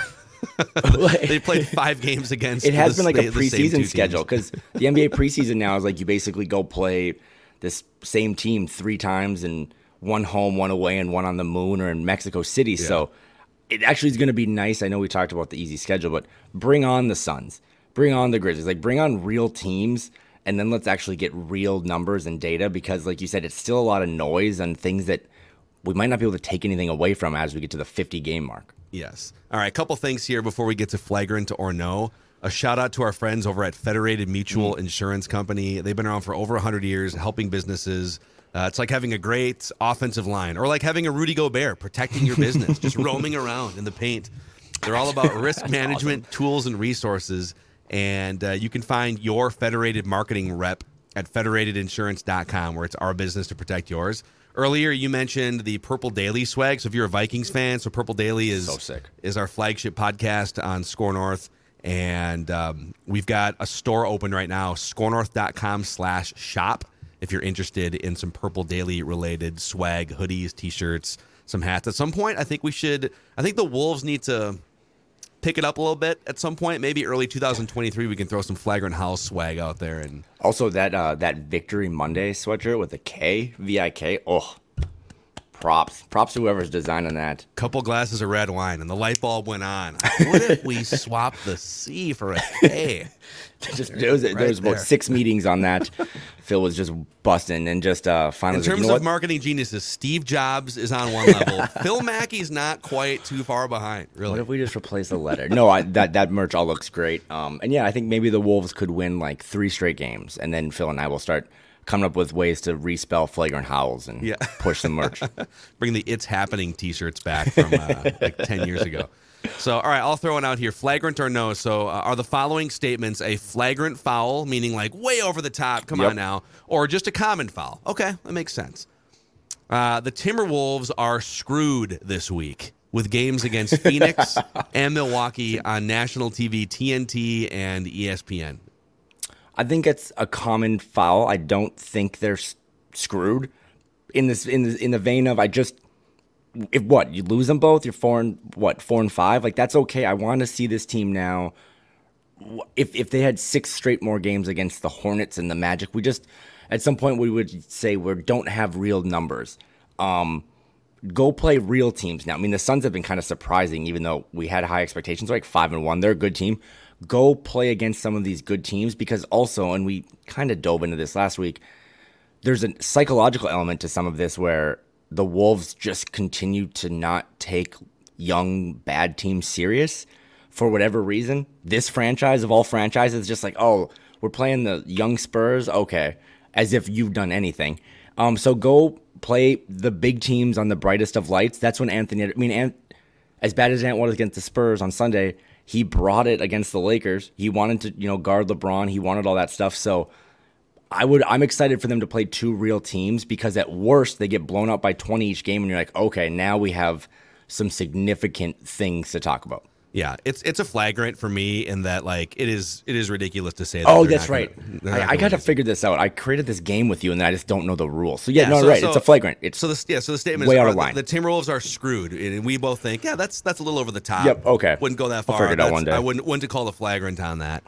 they played five games against. It has the, been like a the same two preseason schedule because the NBA preseason now is like you basically go play this same team three times and one home, one away, and one on the moon or in Mexico City. So it actually is going to be nice. I know we talked about the easy schedule, but bring on the Suns, bring on the Grizzlies, like bring on real teams. And then let's actually get real numbers and data because, like you said, it's still a lot of noise and things that we might not be able to take anything away from as we get to the 50 game mark. Yes. All right. A couple things here before we get to flagrant or no. A shout out to our friends over at Federated Mutual mm-hmm. Insurance Company. They've been around for over 100 years, helping businesses. Uh, it's like having a great offensive line, or like having a Rudy Gobert protecting your business, just (laughs) roaming around in the paint. They're all about (laughs) risk management, tools, and resources. And uh, you can find your Federated marketing rep at federatedinsurance.com, where it's our business to protect yours. Earlier, you mentioned the Purple Daily swag. So if you're a Vikings fan, so Purple Daily is So sick. is our flagship podcast on SKOR North. And um, we've got a store open right now, skornorth.com slash shop. If you're interested in some Purple Daily related swag, hoodies, t shirts, some hats. At some point, I think we should, I think the Wolves need to pick it up a little bit at some point. Maybe early 2023, we can throw some flagrant howls swag out there. And Also, that uh, that Victory Monday sweatshirt with a K, V I K. Oh, props, props to whoever's designing that. couple glasses of red wine, and the light bulb went on. What if we (laughs) swap the C for a (laughs) K? Just there was, there was about six meetings on that. Phil was just busting and just uh, finally. In was like, terms you know of what? marketing geniuses, Steve Jobs is on one level. (laughs) Phil Mackey's not quite too far behind, Really. What if we just replace the letter? No, I, that that merch all looks great. Um, and yeah, I think maybe the Wolves could win like three straight games, and then Phil and I will start coming up with ways to respell flagrant howls and Yeah. push the merch. (laughs) Bring the "It's Happening" T-shirts back from uh, like ten years ago. So, all right, I'll throw one out here: flagrant or no. So, uh, are the following statements a flagrant foul, meaning like way over the top? Come Yep. on now, or just a common foul? Okay, that makes sense. Uh, the Timberwolves are screwed this week with games against (laughs) Phoenix and Milwaukee on national TV, TNT, and ESPN. I think it's a common foul. I don't think they're s- screwed in this in the in the vein of I just if what you lose them both, you're four and what four and five. Like that's okay. I want to see this team now. If if they had six straight more games against the Hornets and the Magic, we just at some point we would say we don't have real numbers. Um, go play real teams now. I mean, the Suns have been kind of surprising, even though we had high expectations. Like five and one, they're a good team. Go play against some of these good teams because also, and we kind of dove into this last week. There's a psychological element to some of this where the Wolves just continue to not take young bad teams serious for whatever reason. This franchise of all franchises is just like, oh, we're playing the young Spurs, okay, as if you've done anything. Um, so go play the big teams on the brightest of lights. That's when Anthony. I mean, Ant, as bad as Ant was against the Spurs on Sunday, he brought it against the Lakers. He wanted to, you know, guard LeBron. He wanted all that stuff. So I would I'm excited for them to play two real teams because at worst they get blown out by 20 each game and you're like, "Okay, now we have some significant things to talk about." Yeah, it's it's a flagrant for me in that like it is it is ridiculous to say. That Oh, that's right. gonna- I, I got to figure this out. I created this game with you and I just don't know the rules. So yeah, Yeah, no, so- right. so- it's a flagrant. It's So the yeah, so the statement Way is out of the- line. The, Timberwolves are screwed, and we both think, yeah, that's that's a little over the top. Yep, okay. Wouldn't go that I'll far. figure it out one day. I wouldn't wouldn't call the flagrant on that.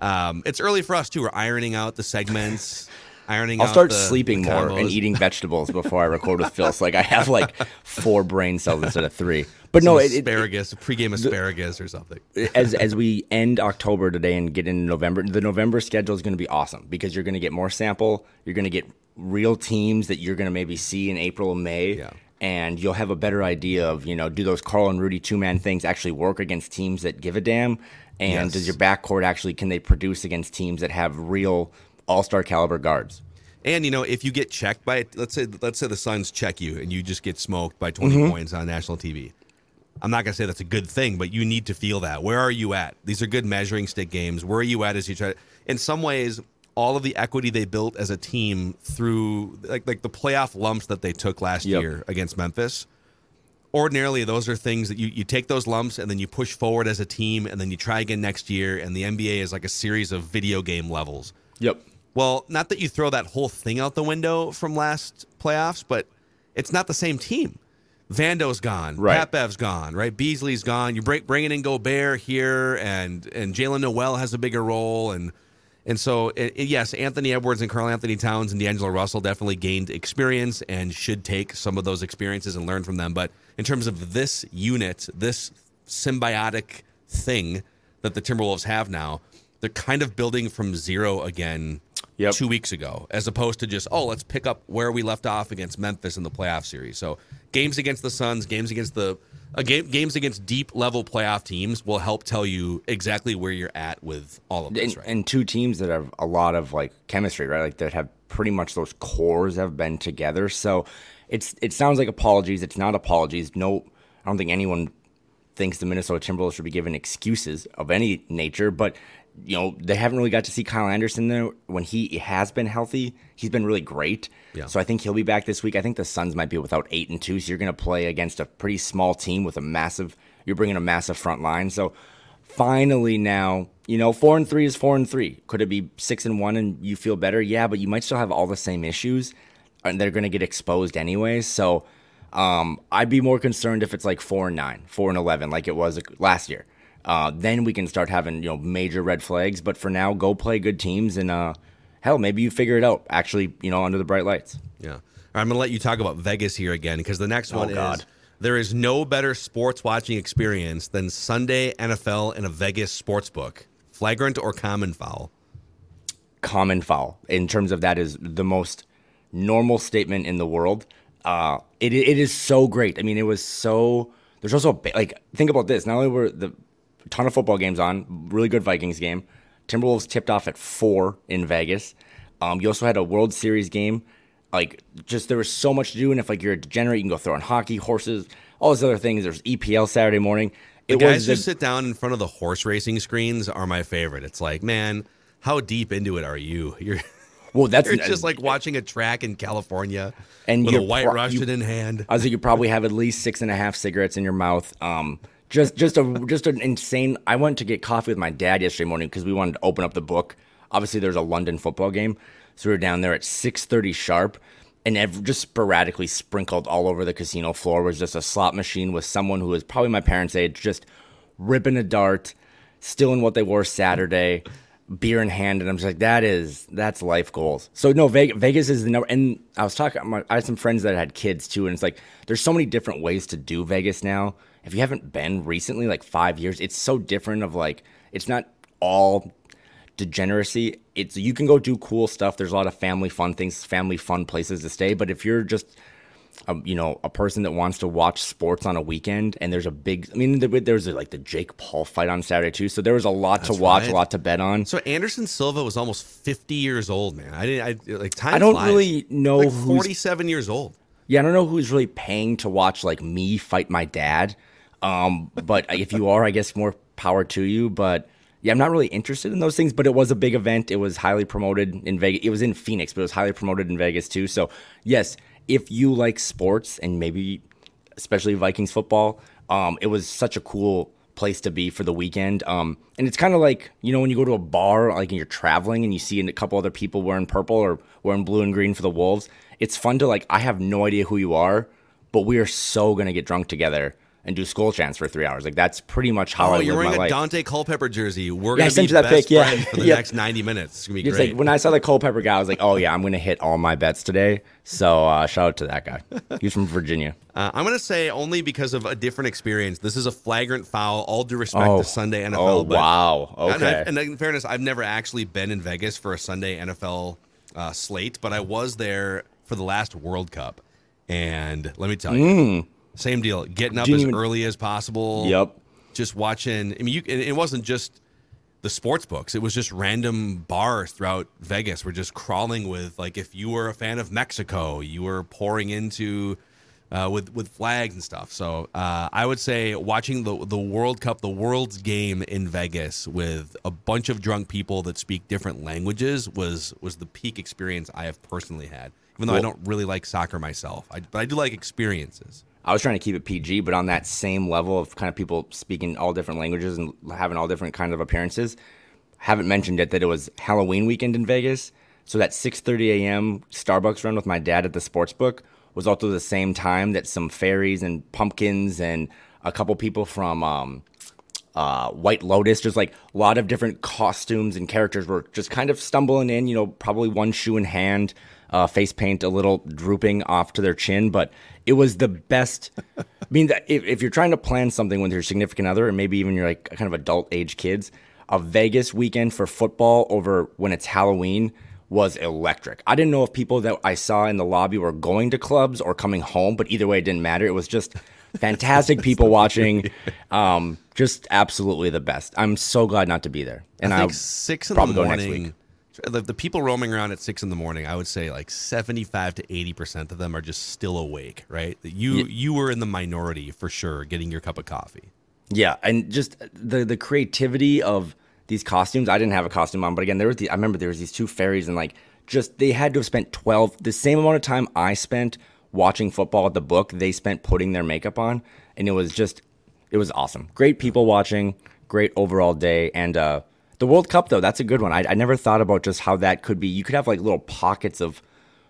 Um, it's early for us too. We're ironing out the segments. (laughs) ironing. I'll start the- sleeping the more and eating vegetables before I record with Phil. So like I have like (laughs) four brain cells instead of three. But Some no, it, it, asparagus, pregame asparagus or something. as (laughs) as we end October today and get into November, the November schedule is going to be awesome because you're going to get more sample. You're going to get real teams that you're going to maybe see in April and May. Yeah. And you'll have a better idea of, you know, do those Karl and Rudy two man things actually work against teams that give a damn? And Yes. does your backcourt actually, can they produce against teams that have real all star caliber guards? And you know, if you get checked by, let's say, let's say the Suns check you and you just get smoked by 20 Mm-hmm. points on national TV. I'm not gonna say that's a good thing, but you need to feel that. Where are you at? These are good measuring stick games. Where are you at as you try? In some ways, all of the equity they built as a team through like like the playoff lumps that they took last Yep. year against Memphis. Ordinarily, those are things that you, you take those lumps and then you push forward as a team and then you try again next year. And the NBA is like a series of video game levels. Yep. Well, not that you throw that whole thing out the window from last playoffs, but it's not the same team. Vando's gone, Right. Pat Bev's gone, right? Beasley's gone. You break bringing in Gobert here, and and Jaylen Nowell has a bigger role, and and so it, it- yes, Anthony Edwards and Karl-Anthony Towns and D'Angelo Russell definitely gained experience and should take some of those experiences and learn from them. But in terms of this unit, this symbiotic thing that the Timberwolves have now, they're kind of building from zero again Yep. two weeks ago, as opposed to just, oh, let's pick up where we left off against Memphis in the playoff series. So games against the Suns, games against the uh, game, games against deep level playoff teams will help tell you exactly where you're at with all of this. and, right? and two teams that have a lot of like chemistry, right? Like that have pretty much those cores have been together. So it's it sounds like apologies. It's not apologies. No, I don't think anyone thinks the Minnesota Timberwolves should be given excuses of any nature, but you know they haven't really got to see Kyle Anderson there when he has been healthy. He's been really great. Yeah. So I think he'll be back this week. I think the Suns might be without Ayton two, so you're going to play against a pretty small team with a massive. You're bringing a massive front line, so finally now you know four and three is four and three could it be six and one and you feel better yeah but you might still have all the same issues and they're going to get exposed anyways so um, i'd be more concerned if it's like four and nine four and 11 like it was last year uh, then we can start having you know major red flags but for now go play good teams and uh, hell maybe you figure it out actually you know under the bright lights Yeah. Right, I'm going to let you talk about Vegas here again because the next one is there is no better sports watching experience than Sunday NFL in a Vegas sports book. Flagrant or common foul? common foul in terms of that is the most normal statement in the world. Uh, it it is so great. I mean, it was so. There's also like think about this. Not only were the ton of football games on, really good Vikings game. Timberwolves tipped off at four in Vegas. Um, you also had a World Series game. Like, just there was so much to do, and if like you're a degenerate, you can go throw on hockey, horses, all these other things. There's EPL Saturday morning. The It guys was who sit down in front of the horse racing screens are my favorite. It's like, man, how deep into it are you? (laughs) You're well. That's you're just like watching a track in California And with a white pro- Russian you- in hand. I was like, you probably have at least six and a half cigarettes in your mouth. Um, just, just a, just an insane. I went to get coffee with my dad yesterday morning because we wanted to open up the book. Obviously, there's a London football game, so we were down there at six thirty sharp, and ev- just sporadically sprinkled all over the casino floor was just a slot machine with someone who was probably my parents' age, just ripping a dart, still in what they wore Saturday, beer in hand, and I'm just like, that is that's life goals. So no, Vegas, Vegas is the number. And I was talking, I had some friends that had kids too, and it's like there's so many different ways to do Vegas now. If you haven't been recently, like five years, it's so different. Of like, it's not all degeneracy. It's you can go do cool stuff. There's a lot of family fun things, family fun places to stay. But if you're just a, you know, a person that wants to watch sports on a weekend, and there's a big. I mean, there, there's like the Jake Paul fight on Saturday too, so there was a lot to watch, right. a lot to bet on. So Anderson Silva was almost 50 years old, man. I didn't I like time I don't flies. really know like who's 47 years old. Yeah, I don't know who's really paying to watch like me fight my dad. Um, but if you are, I guess more power to you. But yeah, I'm not really interested in those things. But it was a big event. It was highly promoted in Vegas. It was in Phoenix, but it was highly promoted in Vegas too. So yes, if you like sports and maybe especially Vikings football, um, it was such a cool place to be for the weekend. Um, and it's kind of like you know when you go to a bar, like and you're traveling and you see a couple other people wearing purple or wearing blue and green for the Wolves. It's fun to like. I have no idea who you are, but we are so gonna get drunk together and do Skol chants for three hours. Like that's pretty much how Oh, I you're wearing a life. Daunte Culpepper jersey. We're Yeah, gonna sent be that best pic, yeah. friends for the (laughs) Yep. next 90 minutes. It's gonna be It's great. like when I saw the Culpepper guy, I was like, oh yeah, I'm gonna hit all my bets today. So uh, shout out to that guy. He's from Virginia. (laughs) Uh, I'm going to say only because of a different experience. This is a flagrant foul. All due respect Oh. to Sunday NFL. Oh wow. And, Okay. I- and in fairness, I've never actually been in Vegas for a Sunday NFL uh, slate, but I was there for the last World Cup. And let me tell you, same deal. Getting up Didn't as early as possible. Yep. Just watching. I mean, you. It wasn't just the sports books. It was just random bars throughout Vegas. We're just crawling with like if you were a fan of Mexico, you were pouring into uh, with with flags and stuff. So uh, I would say watching the the World Cup, the world's game in Vegas with a bunch of drunk people that speak different languages was was the peak experience I have personally had. Even though I don't really like soccer myself, I, but I do like experiences. I was trying to keep it PG, but on that same level of kind of people speaking all different languages and having all different kind of appearances. Haven't mentioned yet that it was Halloween weekend in Vegas. So that 6:30 a.m. Starbucks run with my dad at the sports book was also the same time that some fairies and pumpkins and a couple people from um, uh, White Lotus, just like a lot of different costumes and characters were just kind of stumbling in, you know, probably one shoe in hand, uh, face paint a little drooping off to their chin, but it was the best. I mean, if, if you're trying to plan something with your significant other, and maybe even your like kind of adult age kids, a Vegas weekend for football over when it's Halloween was electric. I didn't know if people that I saw in the lobby were going to clubs or coming home, but either way, it didn't matter. It was just fantastic people (laughs) watching. Um, just absolutely the best. I'm so glad not to be there. And I I think six in the probably go next morning. week. The, the people roaming around at six in the morning, I would say like seventy-five to eighty percent of them are just still awake. Right? You you were in the minority for sure, getting your cup of coffee. Yeah, and just the the creativity of these costumes. I didn't have a costume on, but again, there was the, I remember there was these two fairies and like just they had to have spent 12 the same amount of time I spent watching football at the book, they spent putting their makeup on and it was just it was awesome. Great people watching, great overall day and uh the World Cup though, that's a good one. I, I never thought about just how that could be. You could have like little pockets of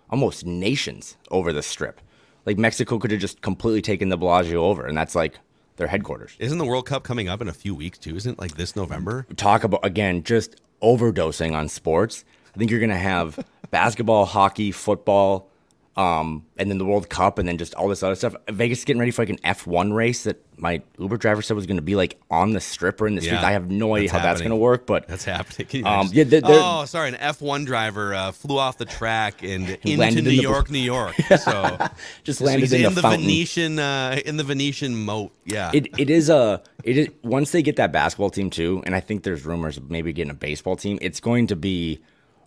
almost nations over the strip. Like Mexico could have just completely taken the Bellagio over and that's like their headquarters. Isn't the World Cup coming up in a few weeks too? Isn't it like this November? talk about again just overdosing on sports. I think you're gonna have (laughs) basketball, hockey, football, um, and then the World Cup, and then just all this other stuff. Vegas is getting ready for like an F1 race that my Uber driver said was gonna be like on the strip or in the streets. Yeah, I have no idea that's how that's gonna work, but That's happening. (laughs) Um, yeah, they're- they're- oh, sorry. An F1 driver uh, flew off the track and (laughs) into New in the- York, (laughs) New York. So just so landed he's in, in the, the. Venetian uh, in the Venetian moat. Yeah. it it is a it is once they get that basketball team too, and I think there's rumors of maybe getting a baseball team. It's going to be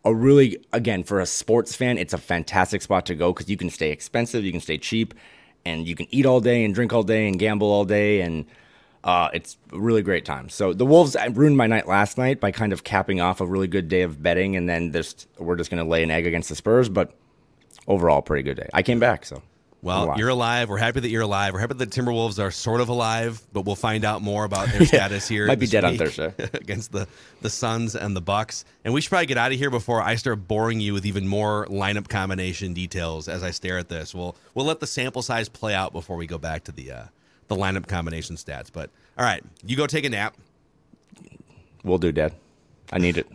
a really again for a sports fan, it's a fantastic spot to go because you can stay expensive, you can stay cheap, and you can eat all day and drink all day and gamble all day, and uh, it's a really great time. So the Wolves ruined my night last night by kind of capping off a really good day of betting, and then just we're just going to lay an egg against the Spurs, but overall pretty good day. I came back, so. Well, alive. you're alive. We're happy that you're alive. We're happy that the Timberwolves are sort of alive, but we'll find out more about their (laughs) status here. Might be dead on Thursday. (laughs) against the the Suns and the Bucks. And we should probably get out of here before I start boring you with even more lineup combination details as I stare at this. We'll we'll let the sample size play out before we go back to the uh, the lineup combination stats. But all right, you go take a nap. We'll do, Dad. I need it.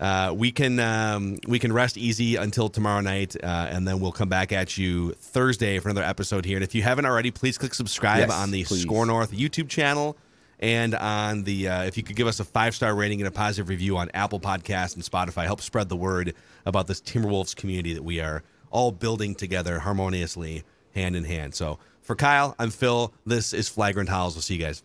Uh, we can um, we can rest easy until tomorrow night, uh, and then we'll come back at you Thursday for another episode here. And if you haven't already, please click subscribe Yes, on the please. SKOR North YouTube channel, and on the uh, if you could give us a five star rating and a positive review on Apple Podcasts and Spotify, help spread the word about this Timberwolves community that we are all building together harmoniously, hand in hand. So for Kyle, I'm Phil. This is Flagrant Howls. We'll see you guys.